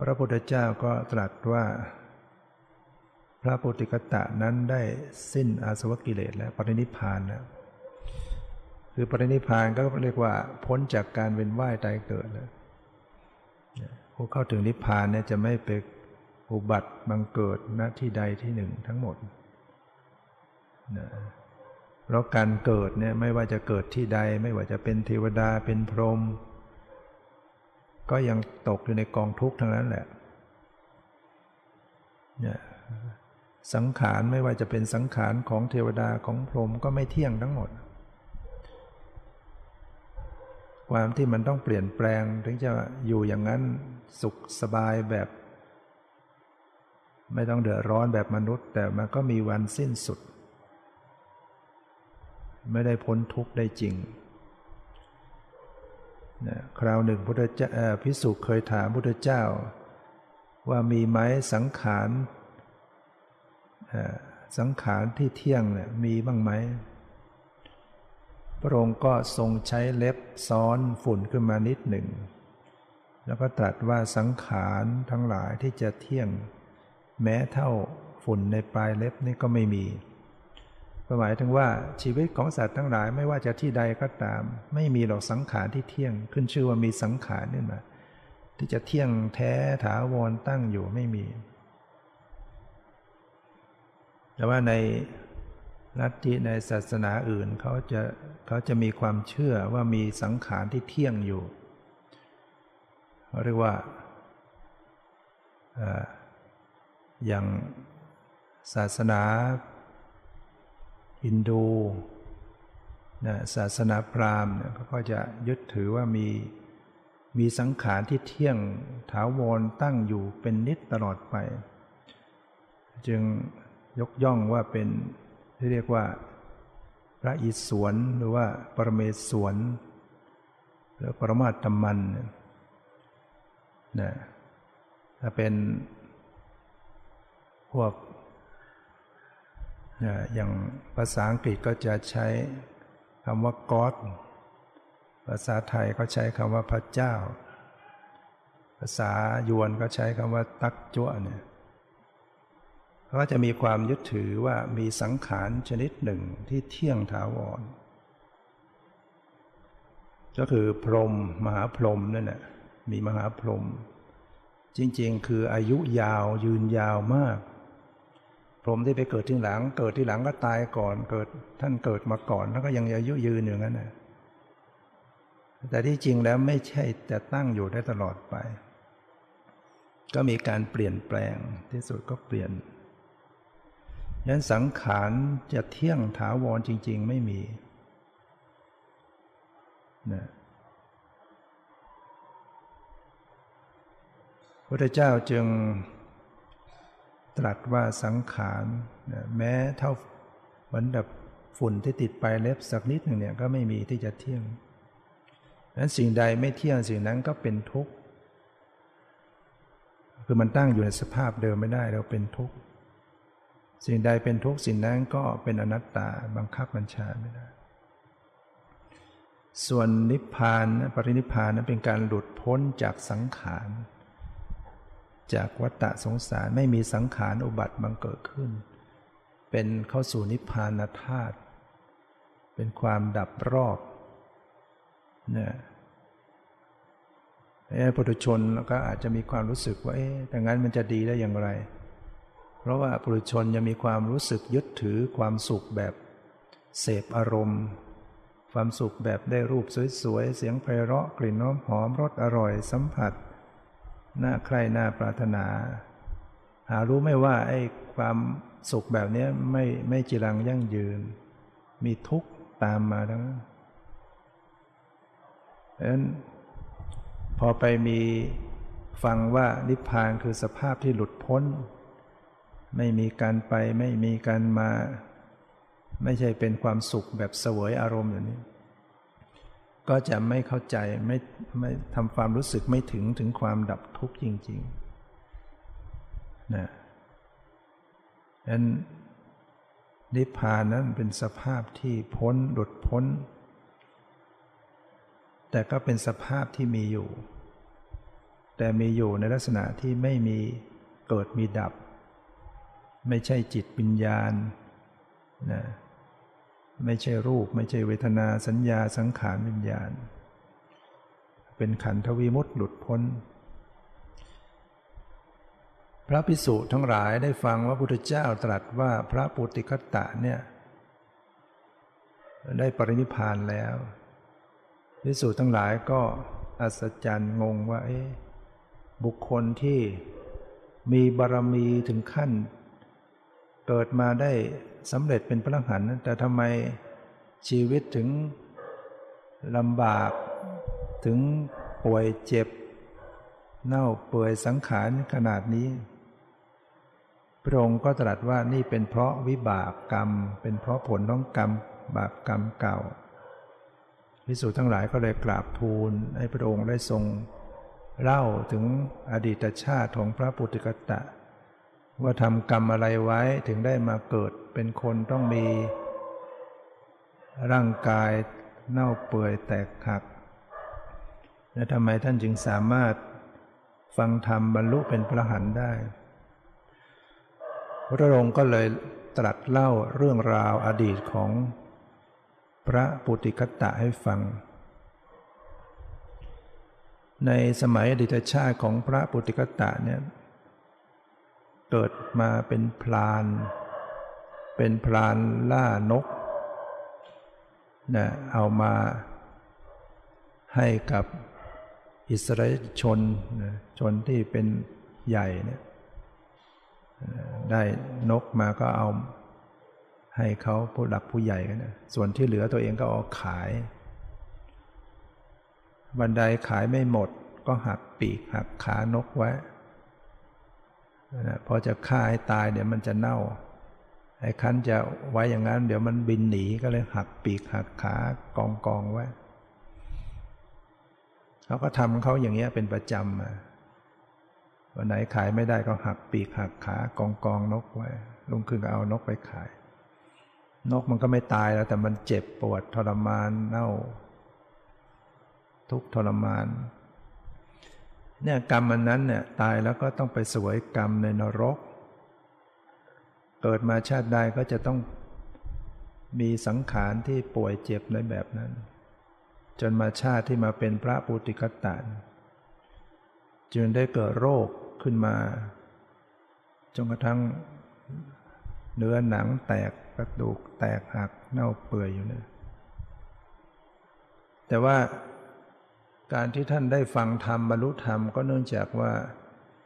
พระพุทธเจ้าก็ตรัสว่า พระปุติกตะนั้นได้สิ้นอาสวะกิเลสแล้วปรินิพานแล้วคือปรินิพานก็เรียกว่า พ้นจากการเวียนว่ายตายเกิดแล้วผู้เข้าถึงนิพพานเนี่ยจะไม่ไปอุบัติบังเกิดณที่ใดที่หนึ่งทั้งหมดนะเพราะการเกิดเนี่ยไม่ว่าจะเกิดที่ใด ไม่ว่าจะเป็นเทวดาเป็นพรหม ก็ยังตกอยู่ในกองทุกข์ทั้งนั้นแหละเนี่ยสังขารไม่ว่าจะเป็นสังขารของเทวดาของพรหมก็ไม่เที่ยงทั้งหมด ความที่มันต้องเปลี่ยนแปลงถึงจะอยู่อย่างนั้นสุขสบายแบบ ไม่ต้องเดือดร้อนแบบมนุษย์ แต่มันก็มีวันสิ้นสุด ไม่ได้พ้นทุกข์ได้จริง คราวหนึ่งพุทธเจ้าพิสุเคยถามพุทธเจ้า ว่ามีไหมสังขารสังขารที่เที่ยงเนี่ยมีบ้างไหมพระองค์ก็ทรงใช้เล็บซ้อนฝุ่นขึ้นมานิดหนึ่ง แล้วก็ตรัสว่าสังขารทั้งหลายที่จะเที่ยง แม้เท่าฝุ่นในปลายเล็บนี่ก็ไม่มี หมายถึงว่าชีวิตของสัตว์ทั้งหลายไม่ว่าจะที่ใดก็ตาม ไม่มีหรอกสังขารที่เที่ยง ขึ้นชื่อว่ามีสังขารนี่มาที่จะเที่ยงแท้ถาวรตั้งอยู่ไม่มี แต่ว่าในลัทธิในศาสนาอื่นเขาจะเขาจะมีความเชื่อว่ามีสังขารที่เที่ยงอยู่เขาเรียกว่าอย่างศาสนา ฮินดูนะศาสนาพราหมณ์เนี่ยเขาก็จะยึดถือว่ามีมีสังขารที่เที่ยงถาวรตั้งอยู่เป็นนิจตลอดไป จึงยกย่องว่าเป็นที่เรียกว่า พระอิศวรหรือว่าปรเมศวรหรือปรมาตรมันนะถ้าเป็นพวก อย่างภาษาอังกฤษก็จะใช้คำว่า God ภาษาไทยก็ใช้คำว่าพระเจ้า ภาษายวนก็ใช้คำว่าตักจ้วเนี่ยก็จะมีความยึดถือว่ามีสังขารชนิดหนึ่งที่เที่ยงถาวร ก็คือพรหมมหาพรหมนั่นแหละมีมหาพรหมจริงๆ คืออายุยาวยืนยาวมาก รมที่ไปเกิดที่หลัง เกิดที่หลังก็ตายก่อน เกิดท่านเกิดมาก่อน แล้วก็ยังอายุยืนอย่างนั้นนะแต่ที่จริงแล้วไม่ใช่จะตั้งอยู่ได้ตลอดไป ก็มีการเปลี่ยนแปลงที่สุดก็เปลี่ยนยันสังขารจะเที่ยงถาวรจริง ๆ ไม่มีนะพระเจ้าจึง ตรัสว่าสังขารแม้เท่าเหมือนแบบฝุ่นที่ติดไปเล็บสักนิดหนึ่งเนี่ยก็ไม่มีที่จะเที่ยงนั้นสิ่งใดไม่เที่ยงสิ่งนั้นก็เป็นทุกข์คือมันตั้งอยู่ในสภาพเดิมไม่ได้เราเป็นทุกข์สิ่งใดเป็นทุกข์สิ่งนั้นก็เป็นอนัตตาบังคับบัญชาไม่ได้ ส่วนนิพพานปรินิพพานนั้นเป็นการหลุดพ้นจากสังขาร จากวัฏสงสารไม่มีสังขารอุบัติบังเกิดขึ้น เป็นเข้าสู่นิพพานธาตุเป็นความดับรอบเนี่ยไอ้ปุถุชนก็อาจจะมีความรู้สึกว่าเอ๊ะแต่งั้นมันจะดีได้อย่างไร เพราะว่าปุถุชนยังมีความรู้สึกยึดถือความสุขแบบเสพอารมณ์ ความสุขแบบได้รูปสวยๆ เสียงไพเราะกลิ่นน้อมหอมรสอร่อยสัมผัส น่าใคร่น่าปรารถนา หารู้ไม่ว่าไอ้ความสุขแบบนี้ไม่ไม่จีรังยั่งยืน มีทุกข์ตามมาทั้งนั้นเพราะฉะนั้นพอไปมีฟังว่านิพพานคือสภาพที่หลุดพ้น ไม่มีการไปไม่มีการมา ไม่ใช่เป็นความสุขแบบเสวยอารมณ์อย่างนี้ ก็จะไม่เข้าใจไม่ไม่ทำความรู้สึกไม่ถึงถึงความดับทุกข์จริงๆนะนั้นนิพพานนั้นเป็นสภาพที่พ้นหลุดพ้น แต่ก็เป็นสภาพที่มีอยู่ แต่มีอยู่ในลักษณะที่ไม่มีเกิดมีดับ ไม่ใช่จิตวิญญาณนะ ไม่ใช่รูป ไม่ใช่เวทนาสัญญาสังขารวิญญาณ เป็นขันธวิมุตติหลุดพ้น พระพิสุทั้งหลายได้ฟังว่าพุทธเจ้าตรัสว่าพระปุติคตะเนี่ยได้ปรินิพานแล้วพิสุทั้งหลายก็อัศจรรย์งงว่า เอ๊ะบุคคลที่มีบารมีถึงขั้น เกิดมาได้สำเร็จเป็นพระอรหันต์แต่ทำไมชีวิตถึงลำบากถึงป่วยเจ็บ เน่าเปื่อยสังขารขนาดนี้ พระองค์ก็ตรัสว่านี่เป็นเพราะวิบากกรรม เป็นเพราะผลของกรรมบาปกรรมเก่าพิสูจน์ทั้งหลายก็เลยกราบทูลให้พระองค์ได้ทรง เล่าถึงอดีตชาติของพระปุถุกตะ ว่าทำกรรมอะไรไว้ถึงได้มาเกิดเป็นคนต้องมี ร่างกายเน่าเปื่อยแตกหัก และทำไมท่านจึงสามารถฟังธรรมบรรลุเป็นพระหันได้ พระองค์ก็เลยตรัสเล่าเรื่องราวอดีตของพระปุติกตะให้ฟัง ในสมัยอดีตชาติของพระปุติกตะเนี่ย เกิดมาเป็นพลาน เป็นพลานล่านกนะเอามาให้กับอิสราเอลชนชนที่เป็นใหญ่เนี่ยได้นกมาก็เอาให้เขาผู้หลักผู้ใหญ่กันนะส่วนที่เหลือตัวเองก็เอาขายบันไดขายไม่หมดก็หักปีกหักขานกไว้ พอจะฆ่าให้ตายเดี๋ยวมันจะเน่า ไอ้คันจะไว้อย่างนั้น เดี๋ยวมันบินหนีก็เลยหักปีกหักขากองกองไว้เขาก็ทำเขาอย่างเงี้ยเป็นประจำวันไหนขายไม่ได้ก็หักปีกหักขากองกองนกไว้ลุงคือก็เอานกไปขาย นกมันก็ไม่ตายแล้ว แต่มันเจ็บปวดทรมานเน่า ทุกทรมาน เนี่ยกรรมมันนั้นเนี่ยตายแล้วก็ต้องไปสวยกรรมในนรก เกิดมาชาติใดก็จะต้องมีสังขารที่ป่วยเจ็บในแบบนั้น จนมาชาติที่มาเป็นพระปุติกตะจึงได้เกิดโรคขึ้นมาจนกระทั่งเนื้อหนังแตกกระดูกแตกหักเน่าเปื่อยอยู่เนี่ยแต่ว่า การที่ท่านได้ฟังธรรมบรรลุธรรมก็เนื่องจากว่า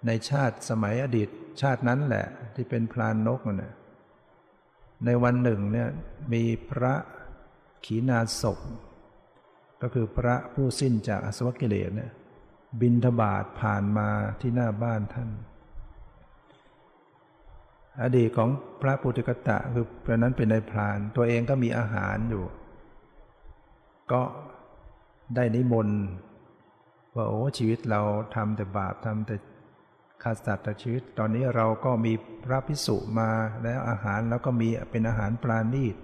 ในชาติสมัยอดีต ชาตินั้นแหละ ที่เป็นพลานนกนะในวันหนึ่งเนี่ยมีพระขีณาศพก็คือพระผู้สิ้นจากอสวกิเลสเนี่ยบินทบาทผ่านมาที่หน้าบ้านท่าน อดีตของพระปุถุกตะคือพระนั้นเป็นนายพราน ตัวเองก็มีอาหารอยู่ ก็ได้นิมนต์ ว่าโอ้ชีวิตเราทำแต่บาปทำแต่ขาดสัตว์แต่ชีวิต ตอนนี้เราก็มีพระพิสุมาแล้วอาหารแล้วก็มีเป็นอาหารปราณีต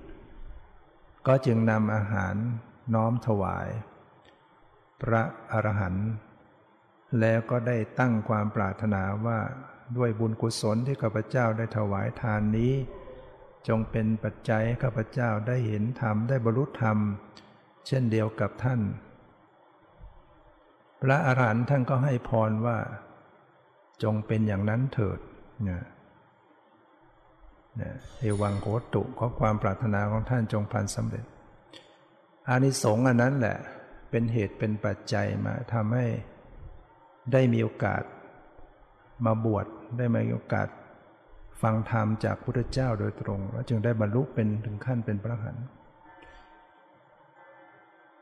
ก็จึงนำอาหารน้อมถวาย พระอรหันต์แล้วก็ได้ตั้งความปรารถนาว่าด้วยบุญกุศลที่ข้าพเจ้าได้ถวายทานนี้ จงเป็นปัจจัยข้าพเจ้าได้เห็นธรรมได้บรรลุธรรม เช่นเดียวกับท่าน พระอรหันต์ท่านก็ให้พรว่า จงเป็นอย่างนั้นเถิดนี่ยเอวังโคตุขอความปรารถนาของท่านจงพันสำเร็จ อานิสงส์อันนั้นแหละ เป็นเหตุเป็นปัจจัยมาทำให้ได้มีโอกาสมาบวชได้มีโอกาสฟังธรรมจากพุทธเจ้าโดยตรง แล้วจึงได้บรรลุเป็นถึงขั้นเป็นพระหัน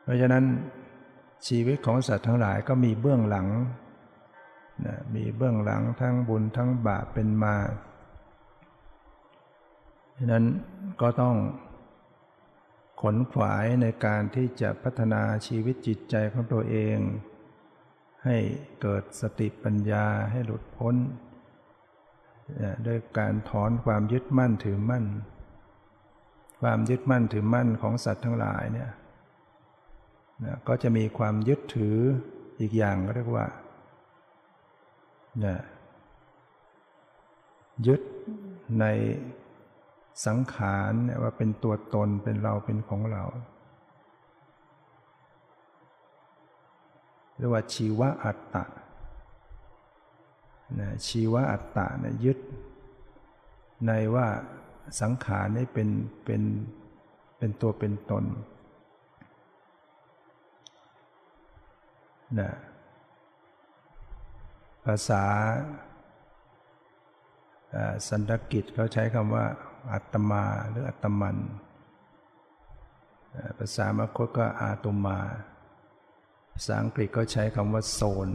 เพราะฉะนั้น ชีวิตของสัตว์ทั้งหลายก็มีเบื้องหลังนะมีเบื้องหลังทั้งบุญทั้งบาปเป็นมาฉะนั้นก็ต้องขนขวายในการที่จะพัฒนาชีวิตจิตใจของตัวเอง ให้เกิดสติปัญญาให้หลุดพ้นด้วยการถอนความยึดมั่นถือมั่น ความยึดมั่นถือมั่นของสัตว์ทั้งหลายเนี่ย ก็จะมีความยึดถืออีกอย่างก็เรียกว่ายึดในสังขารว่าเป็นตัวตนเป็นเราเป็นของเราเรียกว่าชีวะอัตตะนะชีวะอัตตะนะยึด ในว่าสังขารนี่เป็นเป็นเป็นตัวเป็นตน นะภาษาสันตกิจเขาใช้คำว่า อัตมาหรืออัตมันภาษามคตก็อาตุมา ภาษาอังกฤษก็ใช้คำว่าโซน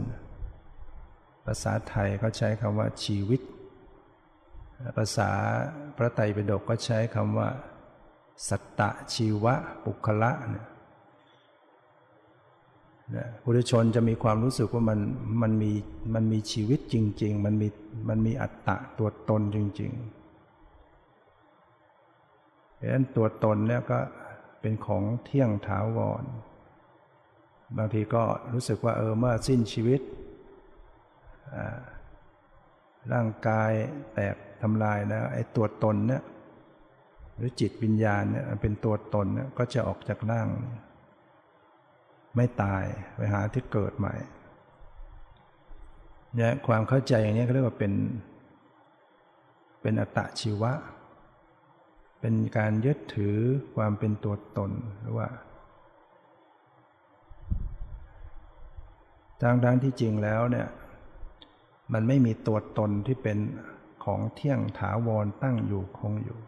ภาษาไทยก็ใช้คำว่าชีวิต ภาษาพระไตรปิฎกก็ใช้คำว่า สัตตะชีวะปุคละเนี่ย ปุถุชนจะมีความรู้สึกว่ามันมันมีมันมีชีวิตจริง ๆ มันมีมันมีอัตตะตัวตนจริงๆเพราะฉะนั้นตัวตนเนี่ยก็เป็นของเที่ยงถาวร บางทีก็รู้สึกว่าเออเมื่อสิ้นชีวิต ร่างกายแตกทำลายแล้วไอ้ตัวตนเนี่ยหรือจิตวิญญาณเนี่ยเป็นตัวตนเนี่ยก็จะออกจากร่าง ไม่ตายไปหาที่เกิดใหม่เนี่ยความเข้าใจอย่างนี้เขาเรียกว่าเป็น เป็นอัตตชีวะ เป็นการยึดถือความเป็นตัวตนหรือว่าทางทั้งที่จริงแล้วเนี่ย มันไม่มีตัวตนที่เป็นของเที่ยงถาวรตั้งอยู่คงอยู่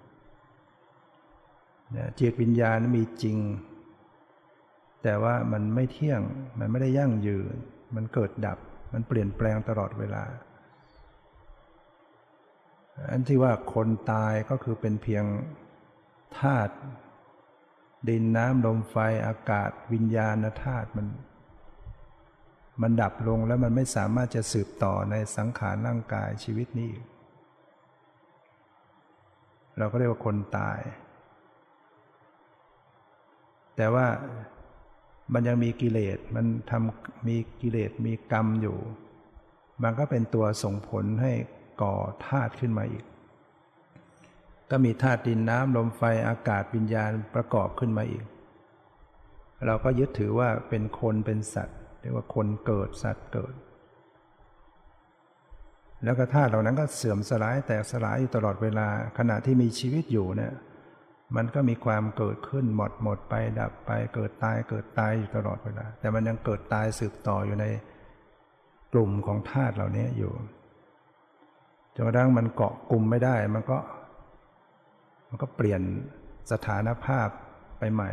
เนี่ยจิตวิญญาณมีจริง แต่ว่ามันไม่เที่ยง มันไม่ได้ยั่งยืน มันเกิดดับ มันเปลี่ยนแปลงตลอดเวลา อันที่ว่าคนตายก็คือเป็นเพียงธาตุดินน้ำลมไฟอากาศ วิญญาณธาตุมัน มันดับลงแล้วมันไม่สามารถจะสืบต่อในสังขารร่างกายชีวิตนี้ เราก็เรียกว่าคนตาย แต่ว่า มันยังมีกิเลสมันทำมีกิเลสมีกรรมอยู่ มันก็เป็นตัวส่งผลให้ก่อธาตุขึ้นมาอีก ก็มีธาตุดินน้ำลมไฟอากาศวิญญาณประกอบขึ้นมาอีก เราก็ยึดถือว่าเป็นคนเป็นสัตว์เรียกว่าคนเกิดสัตว์เกิด แล้วก็ธาตุเหล่านั้นก็เสื่อมสลายแตกสลายอยู่ตลอดเวลาขณะที่มีชีวิตอยู่เนี่ย มันก็มีความเกิดขึ้นหมดหมดไปดับไป เกิดตายเกิดตายอยู่ตลอดเวลา แต่มันยังเกิดตายสืบต่ออยู่ในกลุ่มของธาตุเหล่านี้อยู่จนกระทั่งมันเกาะกลุ่มไม่ได้ มันก็ มันก็เปลี่ยนสถานภาพไปใหม่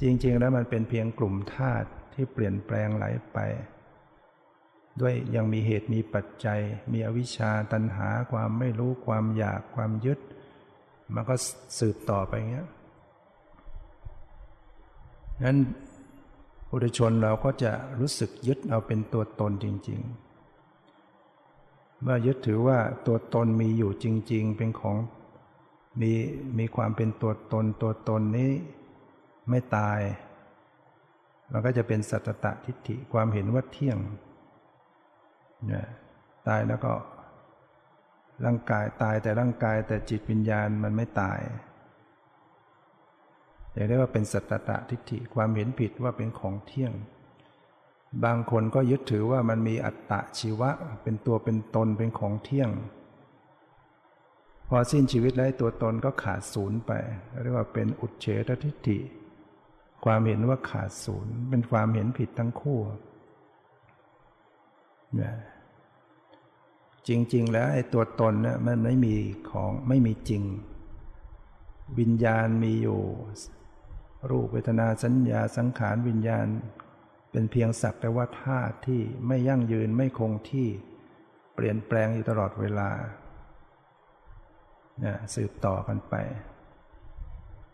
จริง ๆ แล้วมันเป็นเพียงกลุ่มธาตุที่เปลี่ยนแปลงไหลไป ด้วยยังมีเหตุมีปัจจัย มีอวิชชาตัณหาความไม่รู้ความอยากความยึด มันก็สืบต่อไปเงี้ยนั้นปุถุชนเราก็จะรู้สึกยึดเอาเป็นตัวตนจริง ๆ เมื่อยึดถือว่าตัวตนมีอยู่จริง ๆ เป็นของมีมีความเป็นตัวตนตัวตนนี้ไม่ตาย มันก็จะเป็นสัตตะทิฏฐิความเห็นว่าเที่ยงเนี่ยตายแล้วก็ ร่างกายตายแต่ร่างกายแต่จิตวิญญาณมันไม่ตายเรียกได้ว่าเป็นสัตตะทิฏฐิความเห็นผิดว่าเป็นของเที่ยง บางคนก็ยึดถือว่ามันมีอัตตะชีวะ เป็นตัวเป็นตนเป็นของเที่ยง พอสิ้นชีวิตแล้วตัวตนก็ขาดศูนย์ไปเรียกว่าเป็นอุเฉททิฏฐิ ความเห็นว่าขาดศูนย์เป็นความเห็นผิดทั้งคู่เนี่ย จริง ๆ แล้วไอ้ตัวตนเนี่ยมันไม่มีของไม่มีจริง วิญญาณมีอยู่ รูปเวทนาสัญญาสังขารวิญญาณ เป็นเพียงสักแต่ว่าธาตุที่ไม่ยั่งยืนไม่คงที่เปลี่ยนแปลงอยู่ตลอดเวลาเนี่ยสืบต่อกันไป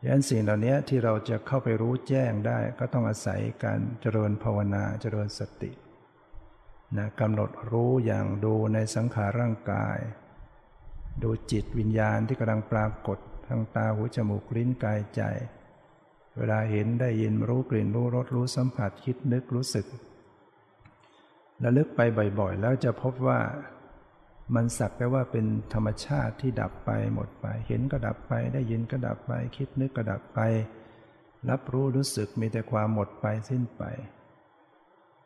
ยันสิ่งเหล่านี้ที่เราจะเข้าไปรู้แจ้งได้ก็ต้องอาศัยการเจริญภาวนาเจริญสติ นะกำหนดรู้อย่างดูในสังขารร่างกาย ดูจิตวิญญาณที่กำลังปรากฏทางตาหูจมูกลิ้นกายใจ เวลาเห็นได้ยินรู้กลิ่นรู้รสรู้สัมผัสคิดนึกรู้สึกระลึกไปบ่อยๆ แล้วจะพบว่ามันสักแต่ว่าเป็นธรรมชาติที่ดับไปหมดไป เห็นก็ดับไปได้ยินก็ดับไป คิดนึกก็ดับไป รับรู้รู้สึกมีแต่ความหมดไปสิ้นไป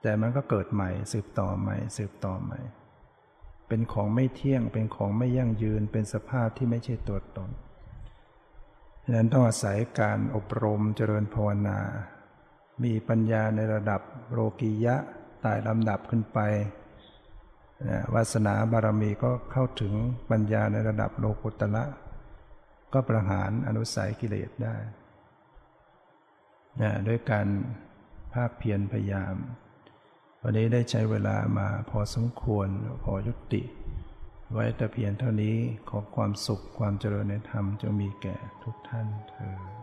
แต่มันก็เกิดใหม่ สืบต่อใหม่ สืบต่อใหม่ เป็นของไม่เที่ยง เป็นของไม่ยั่งยืน เป็นสภาพที่ไม่ใช่ตัวตนฉะนั้นต้องอาศัยการอบรมเจริญภาวนา มีปัญญาในระดับโลกียะตายลำดับขึ้นไปนะวาสนาบารมีก็เข้าถึงปัญญาในระดับโลกุตละ ก็ประหารอนุสัยกิเลสได้นะด้วยการภาคเพียรพยายาม วันนี้ได้ใช้เวลามาพอสมควรพอยุติ ไว้แต่เพียงเท่านี้ขอความสุขความเจริญในธรรมจะมีแก่ทุกท่านเธอ